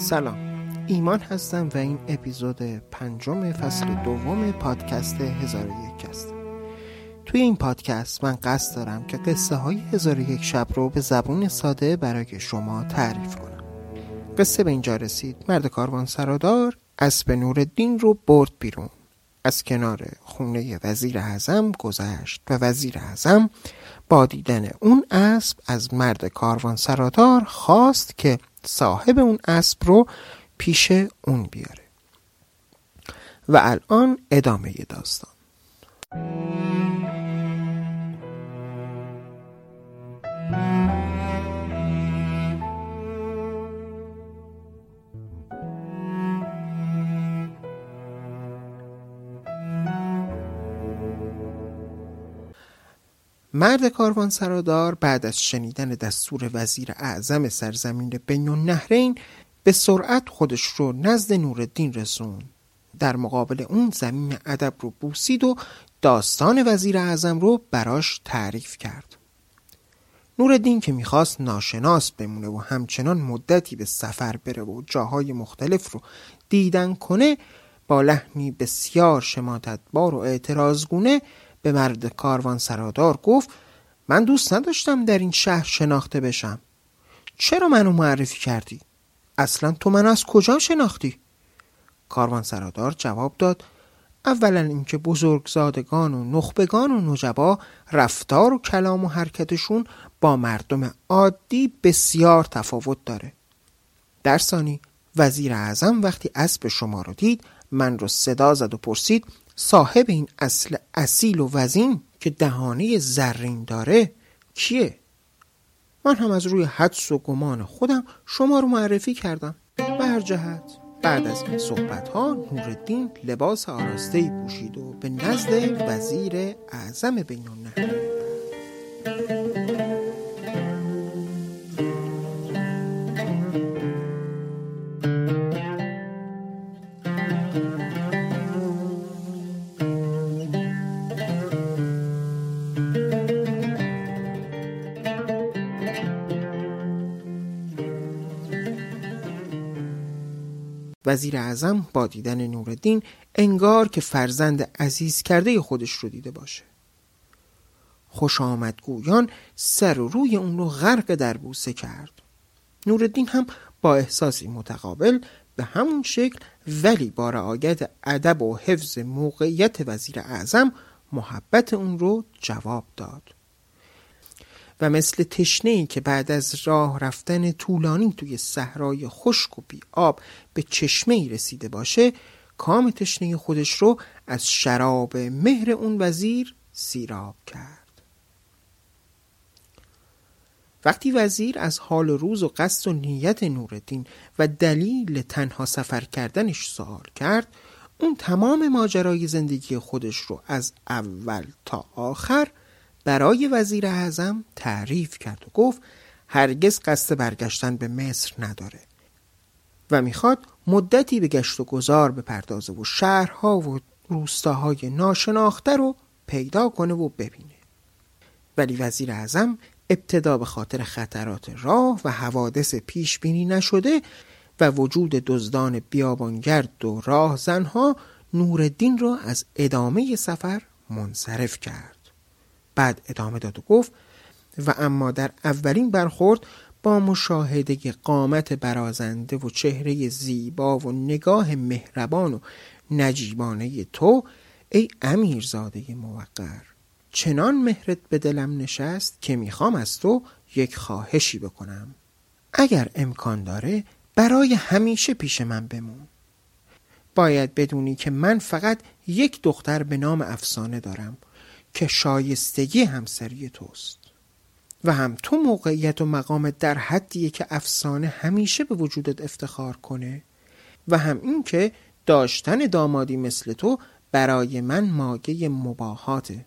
سلام. ایمان هستم و این اپیزود پنجم فصل دوم پادکست هزار یک است. توی این پادکست من قصد دارم که قصه های هزار یک شب رو به زبون ساده برای شما تعریف کنم. قصه به اینجا رسید. مرد کاروان سرادار اسب نور دین رو برد بیرون. از کنار خونه وزیر اعظم گذشت و وزیر اعظم با دیدن اون اسب از مرد کاروان سرادار خواست که صاحب اون اسب رو پیش اون بیاره. و الان ادامه داستان. مرد کاروان سرادار بعد از شنیدن دستور وزیر اعظم سرزمین بین نهرین به سرعت خودش رو نزد نوردین رسون در مقابل اون زمین ادب رو بوسید و داستان وزیر اعظم رو براش تعریف کرد. نوردین که می‌خواست ناشناس بمونه و همچنان مدتی به سفر بره و جاهای مختلف رو دیدن کنه با لحنی بسیار شماتتبار و اعتراضگونه به مرد کاروان سرادار گفت من دوست نداشتم در این شهر شناخته بشم چرا منو معرفی کردی؟ اصلا تو من از کجا شناختی؟ کاروان سرادار جواب داد اولا اینکه بزرگزادگان و نخبگان و نجبا رفتار و کلام و حرکتشون با مردم عادی بسیار تفاوت داره در ثانی وزیر اعظم وقتی اسب شما رو دید من رو صدا زد و پرسید صاحب این اصل اصیل و وزین که دهانه زرین داره کیه؟ من هم از روی حدس و گمان خودم شما رو معرفی کردم به هر جهت بعد از این صحبت ها نوردین لباس آراسته پوشید و به نزد وزیر اعظم بین وزیر اعظم با دیدن نوردین انگار که فرزند عزیز کرده خودش رو دیده باشه. خوش آمدگویان سر و روی اون رو غرق در بوسه کرد. نوردین هم با احساسی متقابل به همون شکل ولی با رعایت ادب و حفظ موقعیت وزیر اعظم محبت اون رو جواب داد. و مثل تشنه ای که بعد از راه رفتن طولانی توی صحرای خشک و بی آب به چشمه ای رسیده باشه کام تشنه خودش رو از شراب مهر اون وزیر سیراب کرد. وقتی وزیر از حال روز و قصد و نیت نوردین و دلیل تنها سفر کردنش سوال کرد اون تمام ماجرای زندگی خودش رو از اول تا آخر برای وزیر اعظم تعریف کرد و گفت هرگز قصد برگشتن به مصر نداره و می‌خواد مدتی به گشت و گذار بپردازه و شهرها و روستاهای ناشناخته رو پیدا کنه و ببینه. ولی وزیر اعظم ابتدا به خاطر خطرات راه و حوادث پیش بینی نشده و وجود دزدان بیابانگرد و راهزنها نوردین را از ادامه سفر منصرف کرد. بعد ادامه داد و گفت و اما در اولین برخورد با مشاهده قامت برازنده و چهره زیبا و نگاه مهربان و نجیبانه تو ای امیرزاده موقر چنان مهرت به دلم نشست که می‌خوام از تو یک خواهشی بکنم. اگر امکان داره برای همیشه پیش من بمون. باید بدونی که من فقط یک دختر به نام افسانه دارم. که شایستگی همسری توست. و هم تو موقعیت و مقامت در حدیه که افسانه همیشه به وجودت افتخار کنه و هم این که داشتن دامادی مثل تو برای من ماگه مباهاته.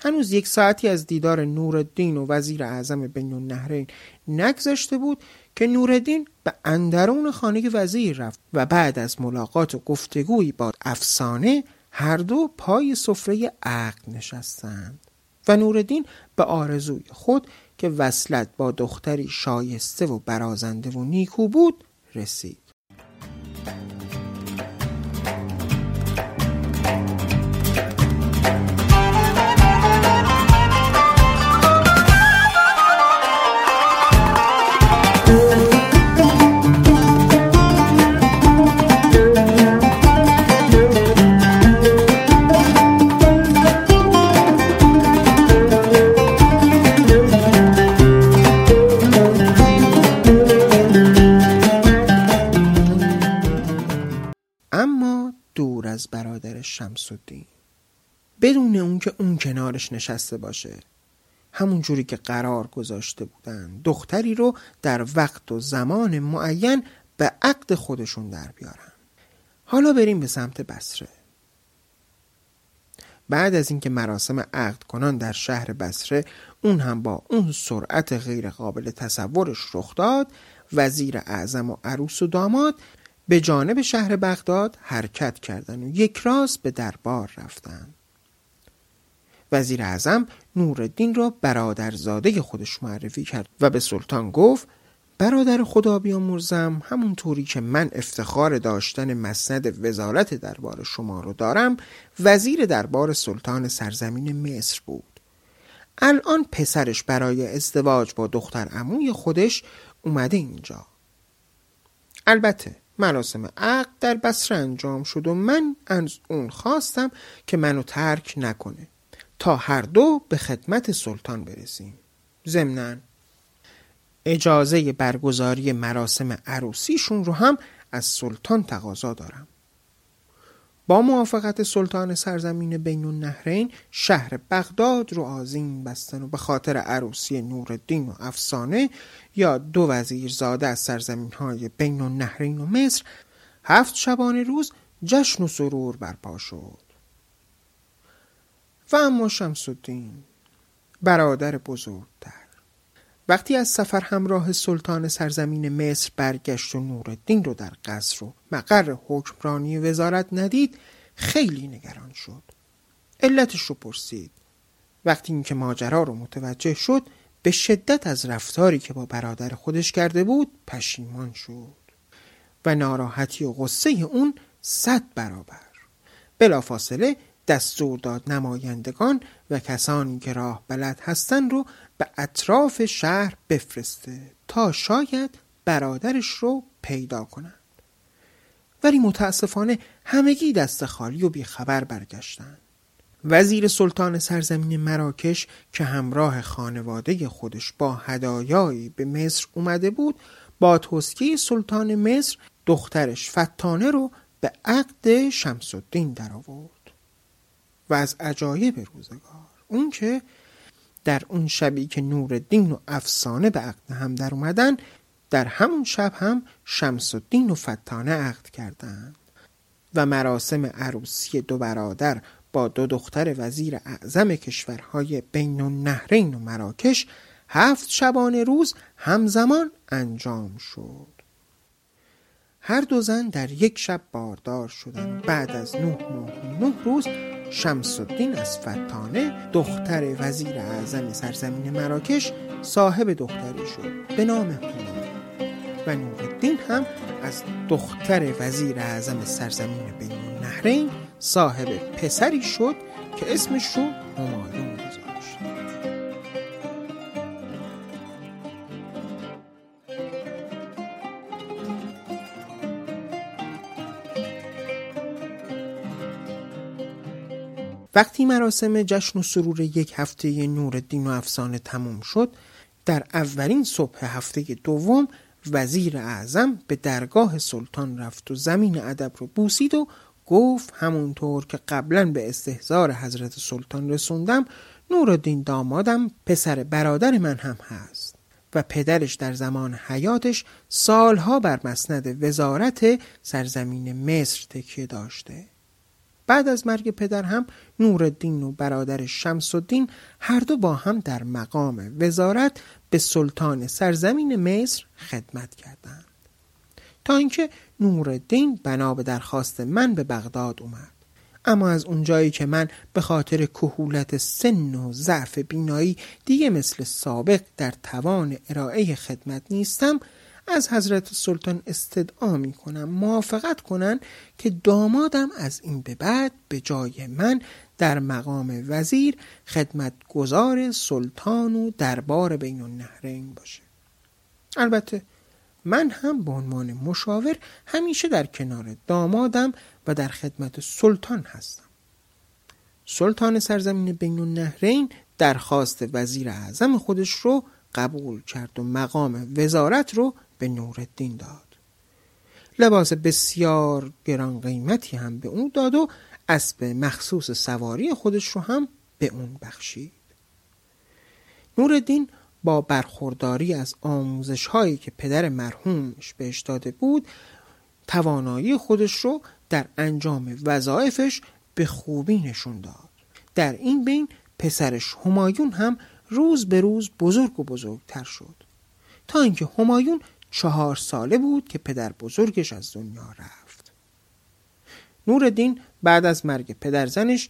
هنوز یک ساعتی از دیدار نورالدین و وزیر اعظم بین النهرین نگذشته بود که نورالدین به اندرون خانه وزیر رفت و بعد از ملاقات و گفتگویی با افسانه هر دو پای سفره عقل نشستند و نوردین به آرزوی خود که وصلت با دختری شایسته و برازنده و نیکو بود رسید. شمس بدون اون که اون کنارش نشسته باشه. همون جوری که قرار گذاشته بودن دختری رو در وقت و زمان معین به عقد خودشون در بیارن. حالا بریم به سمت بسره بعد از اینکه مراسم عقد کنان در شهر بسره اون هم با اون سرعت غیر قابل تصورش رخ داد وزیر اعظم و عروس و داماد به جانب شهر بغداد حرکت کردند و یک راست به دربار رفتند. وزیر اعظم نورالدین را برادرزاده خودش معرفی کرد و به سلطان گفت برادر خدا بیامرزم همونطوری که من افتخار داشتن مسند وزارت دربار شما رو دارم وزیر دربار سلطان سرزمین مصر بود الان پسرش برای ازدواج با دختر عموی خودش اومده اینجا البته مراسم عقد در بسره انجام شد و من از اون خواستم که منو ترک نکنه. تا هر دو به خدمت سلطان برسیم. ضمناً اجازه برگزاری مراسم عروسیشون رو هم از سلطان تقاضا دارم. با موافقت سلطان سرزمین بین النهرین شهر بغداد رو آزین بستن و به خاطر عروسی نورالدین و افسانه یا دو وزیر زاده از سرزمین های بین النهرین و مصر هفت شبانه روز جشن و سرور برپا شد. و اما شمس الدین برادر بزرگتر. وقتی از سفر همراه سلطان سرزمین مصر برگشت و نورالدین رو در قصر و مقر حکمرانی وزارت ندید خیلی نگران شد. علتش رو پرسید. وقتی اینکه ماجرا رو متوجه شد به شدت از رفتاری که با برادر خودش کرده بود پشیمان شد و ناراحتی و غصه اون صد برابر. بلافاصله دستور داد نمایندگان و کسانی که راه بلد هستن رو به اطراف شهر بفرسته تا شاید برادرش رو پیدا کنند. ولی متاسفانه همگی دست خالی و بیخبر برگشتند. وزیر سلطان سرزمین مراکش که همراه خانواده خودش با هدایایی به مصر اومده بود با توصیه سلطان مصر دخترش فتانه رو به عقد شمس الدین در آورد و از عجایب روزگار. اون که در اون شبی که نورالدین و افسانه به عقد هم در اومدن در همون شب هم شمس الدین و فتانه عقد کردند. و مراسم عروسی دو برادر با دو دختر وزیر اعظم کشورهای بین النهرین و مراکش هفت شبانه روز همزمان انجام شد. هر دو زن در یک شب باردار شدند. بعد از نه ماه نه روز شمس الدین از فتانه دختر وزیر اعظم سرزمین مراکش صاحب دختری شد به نام هما و نورالدین هم از دختر وزیر اعظم سرزمین بین النهرین صاحب پسری شد که اسمش رو همایون وقتی مراسم جشن و سرور یک هفته نورالدین و افسانه تموم شد در اولین صبح هفته دوم وزیر اعظم به درگاه سلطان رفت و زمین ادب رو بوسید و گفت همونطور که قبلا به استهزار حضرت سلطان رسوندم نورالدین دامادم پسر برادر من هم هست و پدرش در زمان حیاتش سالها بر مسند وزارت سرزمین مصر تکیه داشته. بعد از مرگ پدر هم نورالدین و برادر شمس الدین هر دو با هم در مقام وزارت به سلطان سرزمین مصر خدمت کردند. تا اینکه نورالدین بنا به درخواست من به بغداد اومد. اما از اونجایی که من به خاطر کهولت سن و ضعف بینایی دیگه مثل سابق در توان ارائه خدمت نیستم از حضرت سلطان استدعا می کنم موافقت کنن که دامادم از این به بعد به جای من در مقام وزیر خدمتگزار سلطان و دربار بین النهرین باشه. البته من هم به عنوان مشاور همیشه در کنار دامادم و در خدمت سلطان هستم. سلطان سرزمین بین النهرین درخواست وزیر اعظم خودش رو قبول کرد و مقام وزارت رو به نورالدین داد. لباس بسیار گران قیمتی هم به اون داد و اسب مخصوص سواری خودش رو هم به اون بخشید. نورالدین با برخورداری از آموزش هایی که پدر مرحومش بهش داده بود توانایی خودش رو در انجام وظایفش به خوبی نشون داد. در این بین پسرش همایون هم روز به روز بزرگ و بزرگتر شد. تا اینکه همایون چهار ساله بود که پدر بزرگش از دنیا رفت. نورالدین بعد از مرگ پدرزنش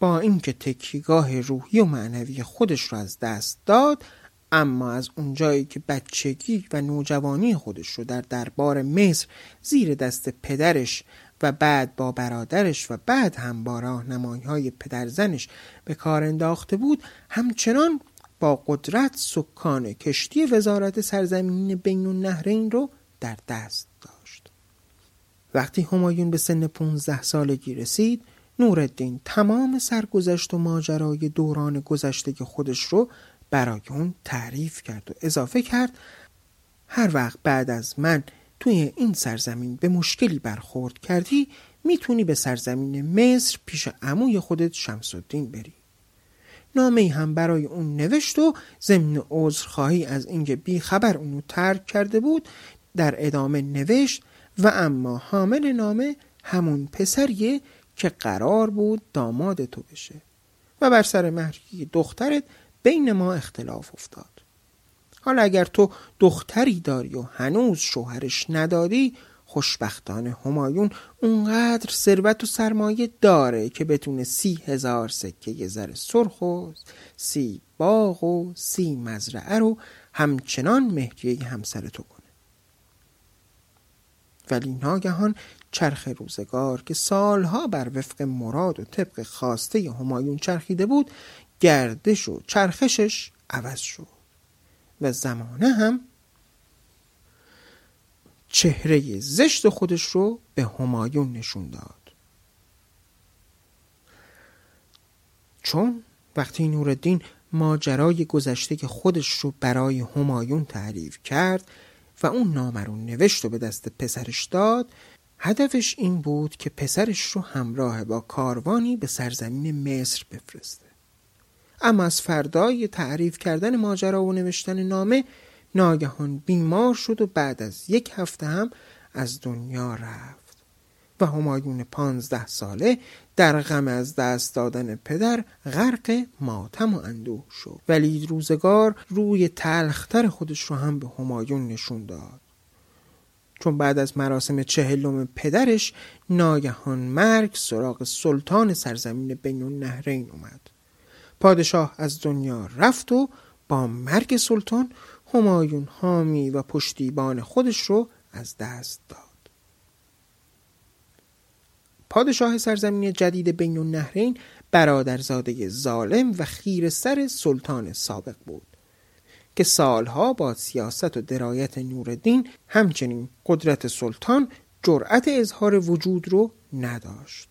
با اینکه تکیگاه روحی و معنوی خودش را از دست داد اما از اونجایی که بچگی و نوجوانی خودش رو در دربار مصر زیر دست پدرش و بعد با برادرش و بعد هم با راهنمایی های پدرزنش به کار انداخته بود همچنان با قدرت سکان کشتی وزارت سرزمین بین النهرین رو در دست داشت. وقتی همایون به سن 15 سالگی رسید نورالدین تمام سرگذشت و ماجرای دوران گذشته خودش رو برای اون تعریف کرد و اضافه کرد هر وقت بعد از من توی این سرزمین به مشکلی برخورد کردی می‌تونی به سرزمین مصر پیش عموی خودت شمس الدین بری. نامه هم برای اون نوشت و ضمن عذرخواهی از اینکه بی خبر اونو ترک کرده بود در ادامه نوشت و اما حامل نامه همون پسریه که قرار بود داماد تو بشه و بر سر مهری دخترت بین ما اختلاف افتاد. حالا اگر تو دختری داری و هنوز شوهرش ندادی خوشبختانه همایون اونقدر ثروت و سرمایه داره که بتونه سی هزار سکه زر سرخ و سی باغ و سی مزرعه رو همچنان مهریه همسر تو کنه. ولی ناگهان چرخ روزگار که سالها بر وفق مراد و طبق خواسته همایون چرخیده بود گردش و چرخشش عوض شد و زمانه هم چهره زشت خودش رو به همایون نشون داد. چون وقتی نورالدین ماجرای گذشته خودش رو برای همایون تعریف کرد و اون نامه رو نوشت و به دست پسرش داد هدفش این بود که پسرش رو همراه با کاروانی به سرزمین مصر بفرسته. اما از فردای تعریف کردن ماجرا و نوشتن نامه ناگهان بیمار شد و بعد از یک هفته هم از دنیا رفت. و همایون پانزده ساله در غم از دست دادن پدر غرق ماتم و اندوه شد. ولی روزگار روی تلختر خودش رو هم به همایون نشون داد. چون بعد از مراسم چهلم پدرش ناگهان مرگ سراغ سلطان سرزمین بین النهرین اومد. پادشاه از دنیا رفت و با مرگ سلطان همایون حامی و پشتیبان خودش رو از دست داد. پادشاه سرزمین جدید بین النهرین برادرزاده ظالم و خیر سر سلطان سابق بود که سالها با سیاست و درایت نوردین همچنین قدرت سلطان جرأت اظهار وجود رو نداشت.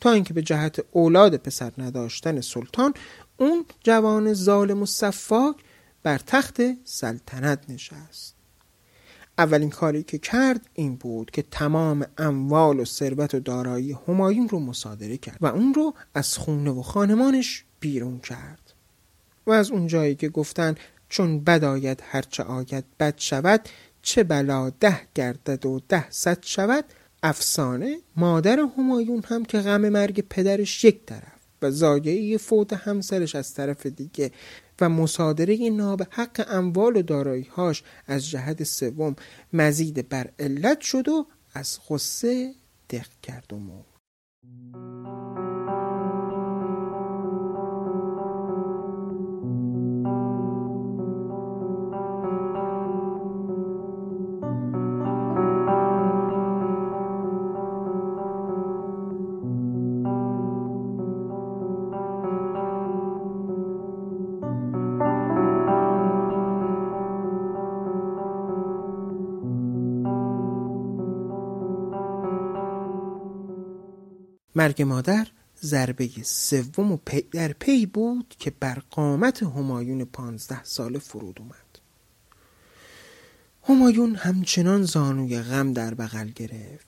تا اینکه به جهت اولاد پسر نداشتن سلطان اون جوان ظالم و صفاک بر تخت سلطنت نشست. اولین کاری که کرد این بود که تمام اموال و ثروت و دارایی همایون رو مصادره کرد و اون رو از خونه و خانمانش بیرون کرد. و از اون جایی که گفتن چون بد آید هرچه آید بد شود چه بلا ده گردد و ده صد شود افسانه مادر همایون هم که غم مرگ پدرش یک طرف و زایعه فوت همسرش از طرف دیگه و مصادره ناب حق اموال و داراییهاش از جهت سوم مزید بر علت شد و از غصه دق کرد و مرد. مرگ مادر ضربه سوم و پی در پی بود که بر قامت همایون پانزده ساله فرود اومد. همایون همچنان زانوی غم در بغل گرفت.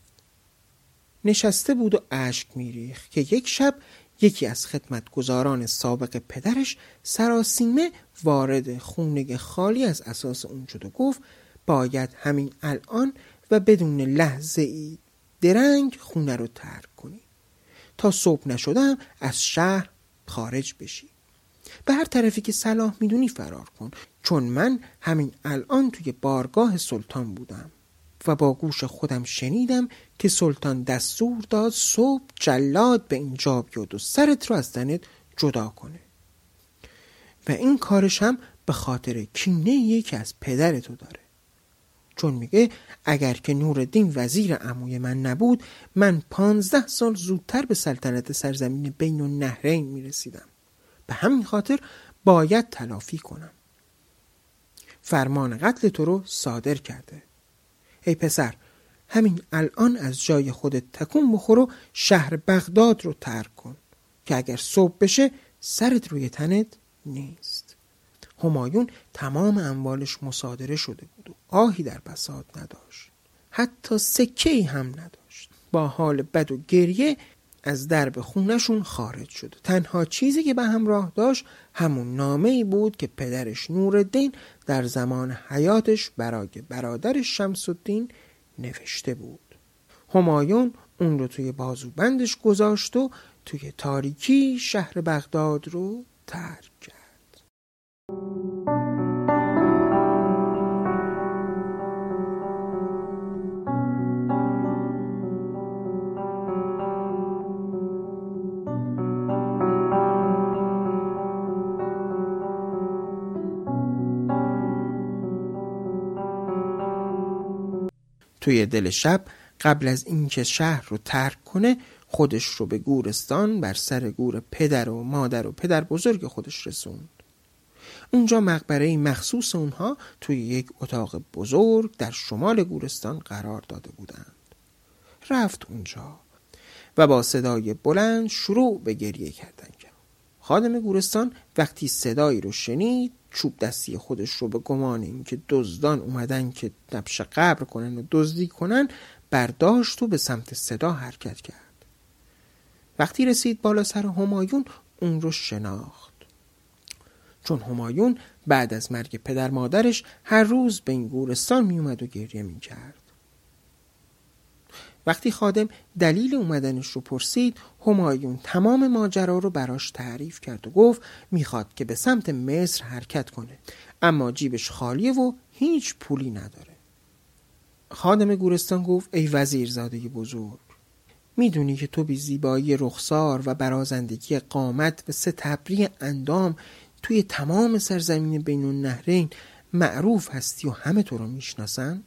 نشسته بود و اشک میریخت که یک شب یکی از خدمتگزاران سابق پدرش سراسیمه وارد خونه خالی از اساس اون شد و گفت باید همین الان و بدون لحظه ای درنگ خونه رو ترک کنی. تا صبح نشدم از شهر خارج بشی. به هر طرفی که صلاح می‌دونی فرار کن. چون من همین الان توی بارگاه سلطان بودم. و با گوش خودم شنیدم که سلطان دستور داد صبح جلاد به اینجا بیاد و سرت رو از تنت جدا کنه. و این کارش هم به خاطر کینه یکی از پدرتو داره. چون میگه اگر که نوردین وزیر عموی من نبود من پانزده سال زودتر به سلطنت سرزمین بین و نهرین می‌رسیدم. به همین خاطر باید تلافی کنم. فرمان قتل تو رو صادر کرده. ای پسر همین الان از جای خودت تکون بخور و شهر بغداد رو ترک کن که اگر صبح بشه سرت روی تنت نیست. همایون تمام اموالش مصادره شده بود و آهی در بساط نداشت. حتی سکه هم نداشت. با حال بد و گریه از درب خونشون خارج شد. تنها چیزی که به همراه داشت همون نامه ای بود که پدرش نورالدین در زمان حیاتش برای برادرش شمس نوشته بود. همایون اون رو توی بازوبندش گذاشت و توی تاریکی شهر بغداد رو ترک کرد. توی دل شب قبل از اینکه شهر رو ترک کنه خودش رو به گورستان بر سر گور پدر و مادر و پدر بزرگ خودش رسوند. اونجا مقبره مخصوص اونها توی یک اتاق بزرگ در شمال گورستان قرار داده بودند. رفت اونجا و با صدای بلند شروع به گریه کردن کرد. خادم گورستان وقتی صدایی رو شنید چوب دستی خودش رو به گمان اینکه دزدان اومدن که نبش قبر کنن و دزدی کنن برداشت و به سمت صدا حرکت کرد. وقتی رسید بالا سر همایون اون رو شناخت. چون همایون بعد از مرگ پدر مادرش هر روز به این گورستان می اومد و گریه می کرد وقتی خادم دلیل اومدنش رو پرسید همایون تمام ماجرا رو براش تعریف کرد و گفت می‌خواد که به سمت مصر حرکت کنه اما جیبش خالیه و هیچ پولی نداره. خادم گورستان گفت ای وزیرزاده بزرگ می‌دونی که تو بی زیبایی رخسار و برازندگی قامت و ستبری اندام توی تمام سرزمین بین النهرین معروف هستی و همه تو رو می‌شناسن؟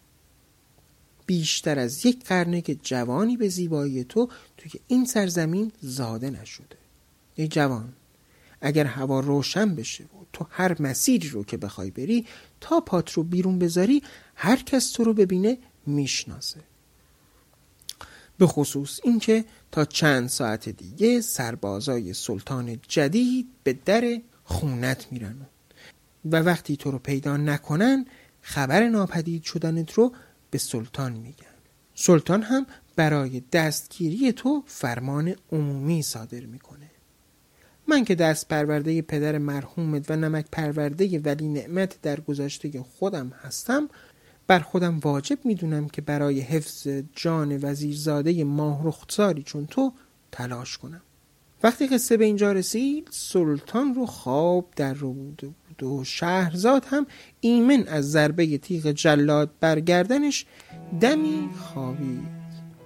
بیشتر از یک قرنه که جوانی به زیبایی تو توی این سرزمین زاده نشده ای جوان اگر هوا روشن بشه و تو هر مسیری رو که بخوای بری تا پات رو بیرون بذاری هر کس تو رو ببینه می‌شناسه به خصوص اینکه تا چند ساعت دیگه سربازای سلطان جدید به در خونت میرن. و وقتی تو رو پیدا نکنن خبر ناپدید شدنت رو به سلطان میگن. سلطان هم برای دستگیری تو فرمان عمومی صادر می‌کنه. من که دست پرورده پدر مرحومت و نمک پرورده ولی نعمت در گذشته خودم هستم بر خودم واجب می‌دونم که برای حفظ جان وزیرزاده ماه رخساری چون تو تلاش کنم. وقتی قصه به اینجا رسید سلطان رو خواب در رو بوده بود و شهرزاد هم ایمن از ضربه تیغ جلاد برگردنش دمی خوابید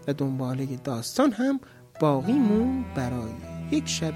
و دنباله داستان هم باقی مون برای یک شب